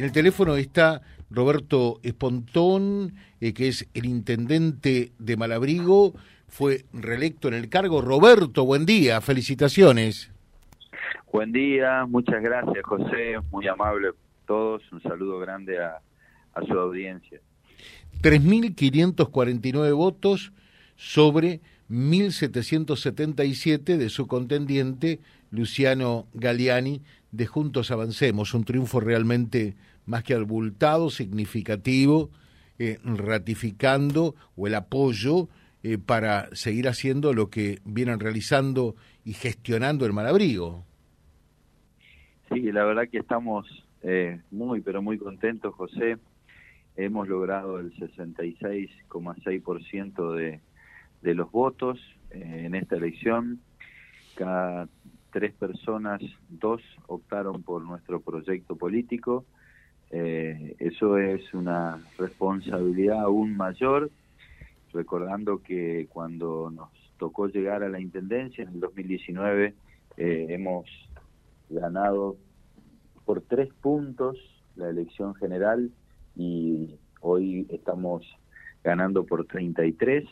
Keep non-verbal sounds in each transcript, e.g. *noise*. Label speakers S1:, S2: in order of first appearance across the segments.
S1: En el teléfono está Roberto Espontón, eh, que es el intendente de Malabrigo, fue reelecto en el cargo. Roberto, buen día, felicitaciones.
S2: Buen día, muchas gracias José, muy amable todos, un saludo grande a, a su audiencia.
S1: 3.549 votos sobre 1.777 de su contendiente Luciano Galiani de Juntos Avancemos, un triunfo realmente más que abultado, significativo, eh, ratificando o el apoyo eh, para seguir haciendo lo que vienen realizando y gestionando el Malabrigo.
S2: Sí, la verdad que estamos eh, muy, pero muy contentos, José. Hemos logrado el 66,6% de, de los votos en esta elección. Cada tres personas, dos optaron por nuestro proyecto político. Eh, eso es una responsabilidad aún mayor, recordando que cuando nos tocó llegar a la Intendencia en el 2019 eh, hemos ganado por tres puntos la elección general y hoy estamos ganando por 33,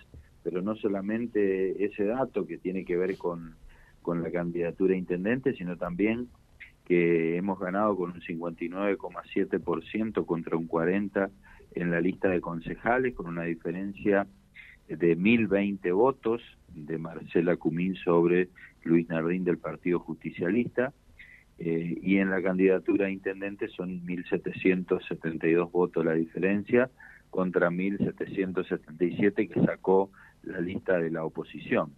S2: pero no solamente ese dato que tiene que ver con con la candidatura a intendente, sino también que hemos ganado con un 59,7% contra un 40% en la lista de concejales, con una diferencia de 1.020 votos de Marcela Cumín sobre Luis Nardín del Partido Justicialista, eh, y en la candidatura a intendente son 1.772 votos la diferencia contra 1.777 que sacó la lista de la oposición.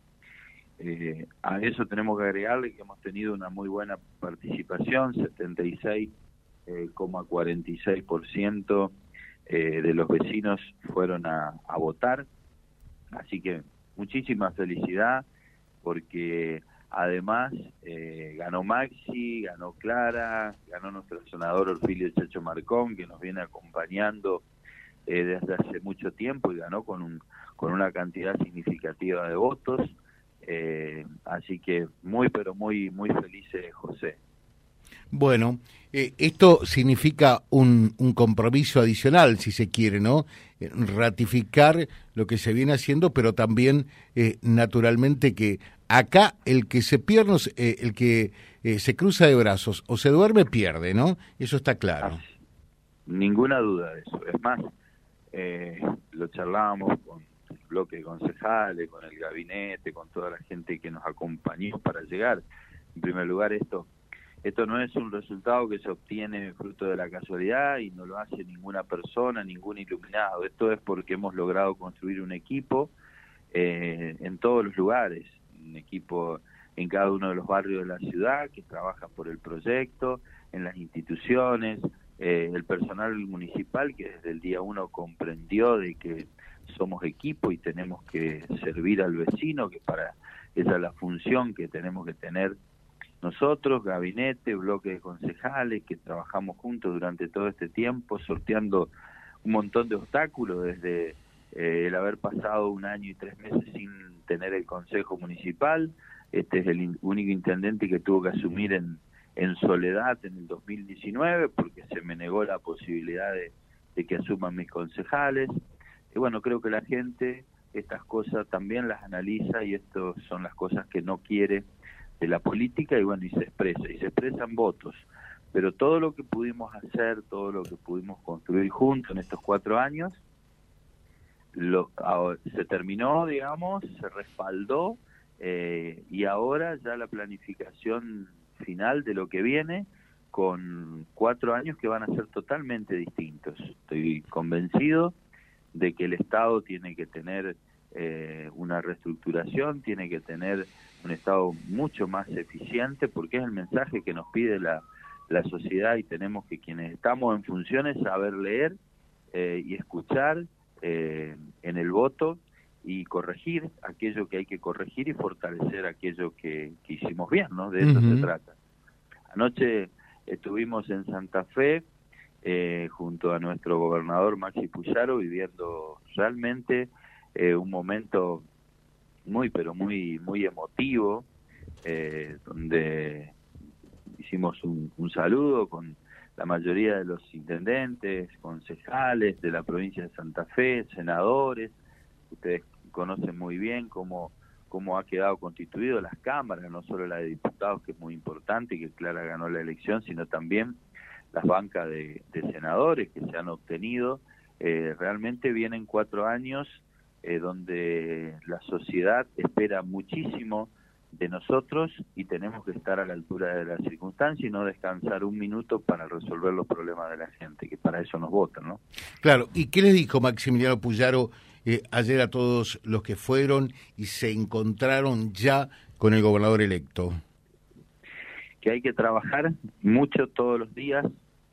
S2: Eh, a eso tenemos que agregarle que hemos tenido una muy buena participación, 76,46% eh, eh, de los vecinos fueron a, votar, así que muchísima felicidad porque además eh, ganó Maxi, ganó Clara, ganó nuestro senador Orfilio Chacho Marcón que nos viene acompañando desde hace mucho tiempo y ganó con, un, con una cantidad significativa de votos. Eh, así que muy, pero muy, muy felices, José.
S1: Bueno, eh, esto significa un, un, compromiso adicional, si se quiere, ¿no? Eh, ratificar lo que se viene haciendo, pero también, naturalmente, que acá el que se pierde, el que se cruza de brazos o se duerme, pierde, ¿no? Eso está claro.
S2: ninguna duda de eso. Es más, lo charlábamos con bloque de concejales, con el gabinete, con toda la gente que nos acompañó para llegar. En primer lugar, esto esto no es un resultado que se obtiene fruto de la casualidad y no lo hace ninguna persona, ningún iluminado. Esto es porque hemos logrado construir un equipo eh, en todos los lugares, un equipo en cada uno de los barrios de la ciudad que trabaja por el proyecto, en las instituciones, eh, el personal municipal que desde el día uno comprendió de que somos equipo y tenemos que servir al vecino, que para esa es la función que tenemos que tener nosotros, gabinete, bloque de concejales, que trabajamos juntos durante todo este tiempo, sorteando un montón de obstáculos, desde eh, el haber pasado un año y tres meses sin tener el Consejo Municipal, este es el único intendente que tuvo que asumir en, en soledad en el 2019, porque se me negó la posibilidad de, de que asuman mis concejales, y bueno, creo que la gente estas cosas también las analiza y esto son las cosas que no quiere de la política y bueno, y se expresa, y se expresan votos. Pero todo lo que pudimos hacer, todo lo que pudimos construir juntos en estos cuatro años, lo, se terminó, digamos, se respaldó eh, y ahora ya la planificación final de lo que viene con cuatro años que van a ser totalmente distintos. Estoy convencido de que el Estado tiene que tener eh, una reestructuración, tiene que tener un Estado mucho más eficiente, porque es el mensaje que nos pide la, la sociedad y tenemos que quienes estamos en funciones saber leer eh, y escuchar eh, en el voto y corregir aquello que hay que corregir y fortalecer aquello que, que hicimos bien, ¿no? De eso se trata. Anoche estuvimos en Santa Fe, a nuestro gobernador Maxi Puyaro viviendo realmente eh, un momento muy pero muy muy emotivo eh, donde hicimos un, saludo con la mayoría de los intendentes, concejales de la provincia de Santa Fe, senadores, ustedes conocen muy bien cómo, cómo ha quedado constituido las cámaras, no solo la de diputados, que es muy importante, que Clara ganó la elección, sino también las bancas de, senadores que se han obtenido. Eh, realmente vienen cuatro años eh, donde la sociedad espera muchísimo de nosotros y tenemos que estar a la altura de la circunstancia y no descansar un minuto para resolver los problemas de la gente, que para eso nos votan, ¿no?
S1: Claro, ¿y qué les dijo Maximiliano Puyaro eh, ayer a todos los que fueron y se encontraron ya con el gobernador electo?
S2: Que hay que trabajar mucho todos los días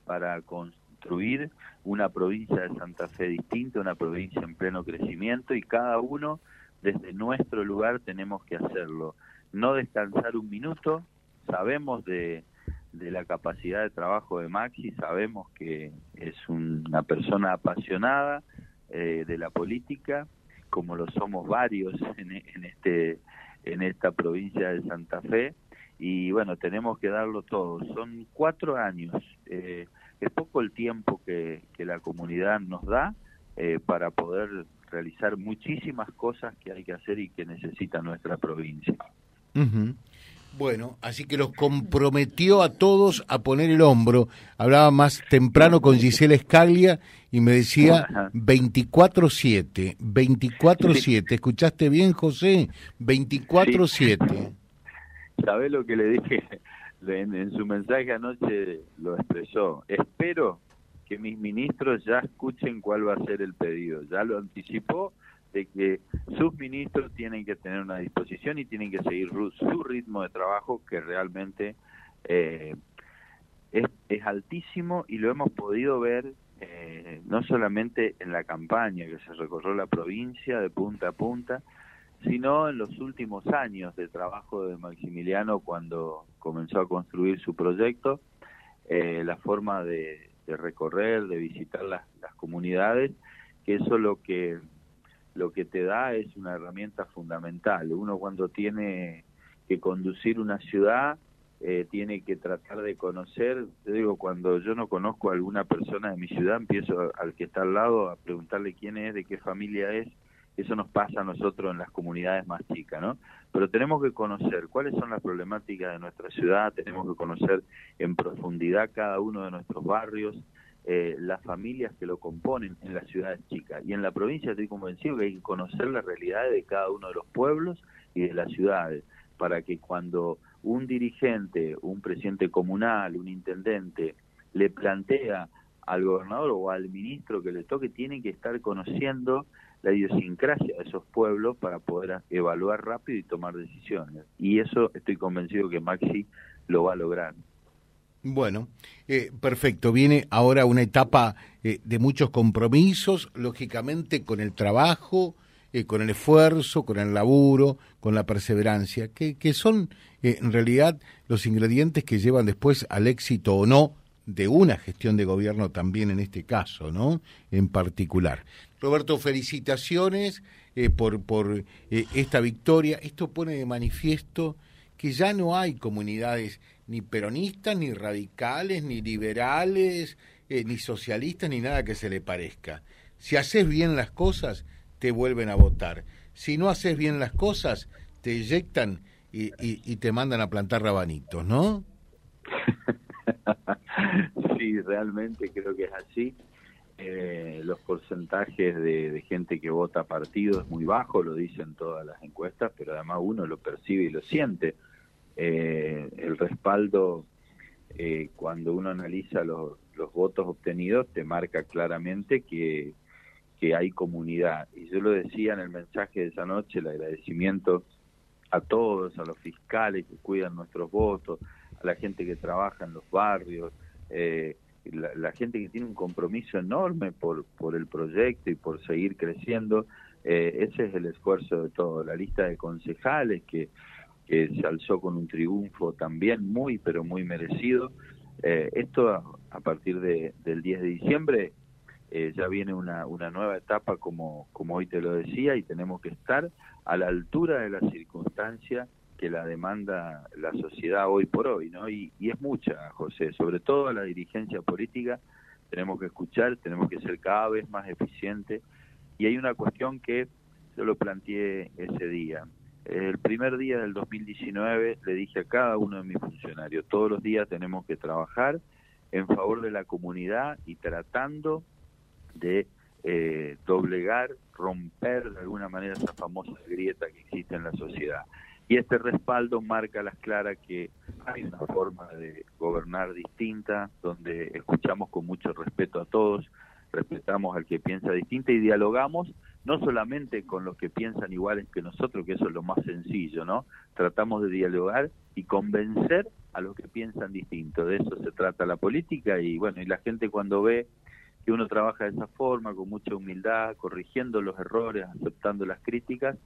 S2: para construir una provincia de Santa Fe distinta, una provincia en pleno crecimiento y cada uno desde nuestro lugar tenemos que hacerlo. No descansar un minuto, sabemos de, la capacidad de trabajo de Maxi, sabemos que es una persona apasionada eh, de la política, como lo somos varios en, en, este en esta provincia de Santa Fe y bueno tenemos que darlo todo. Son cuatro años. Eh, es poco el tiempo que, la comunidad nos da eh, para poder realizar muchísimas cosas que hay que hacer y que necesita nuestra provincia.
S1: Bueno, así que los comprometió a todos a poner el hombro. Hablaba más temprano con Gisela Escaglia y me decía 24-7, 24-7. ¿Escuchaste bien, José? 24-7.
S2: ¿Sabés lo que le dije? *laughs* en, su mensaje anoche lo expresó. Espero que mis ministros ya escuchen cuál va a ser el pedido. Ya lo anticipó de que sus ministros tienen que tener una disposición y tienen que seguir su ritmo de trabajo que realmente eh, es, es, altísimo y lo hemos podido ver eh, no solamente en la campaña que se recorrió la provincia de punta a punta, sino en los últimos años de trabajo de Maximiliano cuando comenzó a construir su proyecto, eh, la forma de, recorrer, de visitar las, comunidades, que eso lo que lo que te da es una herramienta fundamental. Uno cuando tiene que conducir una ciudad eh, tiene que tratar de conocer, te digo, cuando yo no conozco a alguna persona de mi ciudad, empiezo al que está al lado a preguntarle quién es, de qué familia es, eso nos pasa a nosotros en las comunidades más chicas, ¿no? Pero tenemos que conocer cuáles son las problemáticas de nuestra ciudad, tenemos que conocer en profundidad cada uno de nuestros barrios, eh, las familias que lo componen en las ciudades chicas. Y en la provincia estoy convencido que hay que conocer las realidades de cada uno de los pueblos y de las ciudades, para que cuando un dirigente, un presidente comunal, un intendente, le plantea al gobernador o al ministro que le toque, tienen que estar conociendo la idiosincrasia de esos pueblos para poder evaluar rápido y tomar decisiones. Y eso estoy convencido que Maxi lo va a lograr.
S1: Bueno, eh, perfecto. Viene ahora una etapa eh, de muchos compromisos, lógicamente con el trabajo, eh, con el esfuerzo, con el laburo, con la perseverancia, que, que son en realidad los ingredientes que llevan después al éxito o no de una gestión de gobierno también en este caso, ¿no? En particular. Roberto, felicitaciones eh, por, por eh, esta victoria. Esto pone de manifiesto que ya no hay comunidades ni peronistas, ni radicales, ni liberales, eh, ni socialistas, ni nada que se le parezca. Si haces bien las cosas, te vuelven a votar. Si no haces bien las cosas, te eyectan y, y te mandan a plantar rabanitos, ¿no? *laughs*
S2: sí, realmente creo que es así. Eh, los porcentajes de, gente que vota partido es muy bajo, lo dicen todas las encuestas, pero además uno lo percibe y lo siente. Eh, el respaldo, eh, cuando uno analiza los, los votos obtenidos, te marca claramente que, que hay comunidad. Y yo lo decía en el mensaje de esa noche, el agradecimiento a todos, a los fiscales que cuidan nuestros votos, a la gente que trabaja en los barrios, eh, la, gente que tiene un compromiso enorme por, por el proyecto y por seguir creciendo. Eh, ese es el esfuerzo de todo. La lista de concejales que, que se alzó con un triunfo también muy, pero muy merecido. Eh, esto a, partir de, del 10 de diciembre eh, ya viene una, una nueva etapa como, como hoy te lo decía y tenemos que estar a la altura de la circunstancia que la demanda la sociedad hoy por hoy, ¿no? Y, es mucha, José, sobre todo a la dirigencia política, tenemos que escuchar, tenemos que ser cada vez más eficientes. Y hay una cuestión que yo lo planteé ese día. El primer día del 2019 le dije a cada uno de mis funcionarios, todos los días tenemos que trabajar en favor de la comunidad y tratando de eh, doblegar, romper de alguna manera esa famosa grieta que existe en la sociedad. Y este respaldo marca las claras que hay una forma de gobernar distinta, donde escuchamos con mucho respeto a todos, respetamos al que piensa distinto y dialogamos no solamente con los que piensan iguales que nosotros, que eso es lo más sencillo, ¿no? Tratamos de dialogar y convencer a los que piensan distinto. De eso se trata la política y bueno, y la gente cuando ve que uno trabaja de esa forma, con mucha humildad, corrigiendo los errores, aceptando las críticas,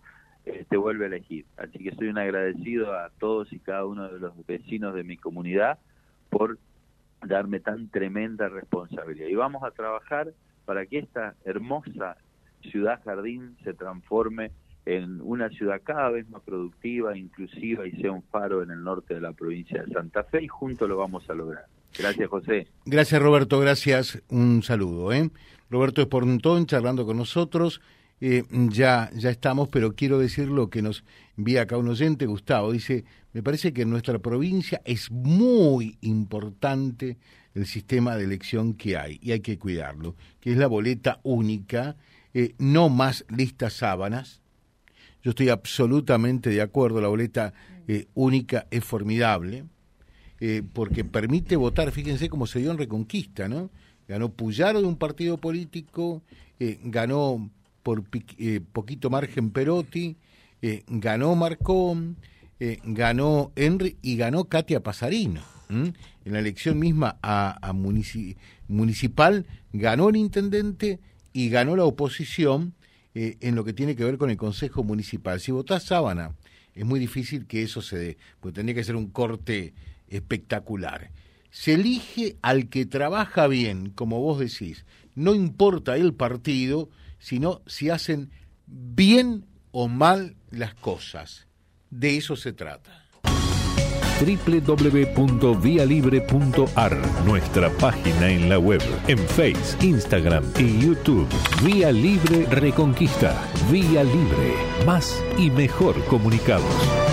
S2: eh, te vuelve a elegir. Así que soy un agradecido a todos y cada uno de los vecinos de mi comunidad por darme tan tremenda responsabilidad. Y vamos a trabajar para que esta hermosa ciudad jardín se transforme en una ciudad cada vez más productiva, inclusiva y sea un faro en el norte de la provincia de Santa Fe y juntos lo vamos a lograr. Gracias, José.
S1: Gracias, Roberto. Gracias. Un saludo. ¿eh? Roberto Esporntón charlando con nosotros. Eh, ya, ya estamos, pero quiero decir lo que nos envía acá un oyente, Gustavo. Dice, me parece que en nuestra provincia es muy importante el sistema de elección que hay y hay que cuidarlo, que es la boleta única eh, no más listas sábanas. Yo estoy absolutamente de acuerdo, la boleta eh, única es formidable, porque permite votar, fíjense cómo se dio en Reconquista, ¿no? Ganó Puyaro de un partido político, ganó por poquito margen Perotti, ganó Marcón, ganó Henry y ganó Katia Pasarino. En la elección misma a, a municipal ganó el intendente y ganó la oposición eh, en lo que tiene que ver con el Consejo Municipal. Si votás sábana, es muy difícil que eso se dé, porque tendría que ser un corte espectacular. Se elige al que trabaja bien, como vos decís. No importa el partido, sino si hacen bien o mal las cosas. De eso se trata
S3: www.vialibre.ar, nuestra página en la web, en Face, Instagram y YouTube. Vía Libre Reconquista. Vía Libre. Más y mejor comunicados.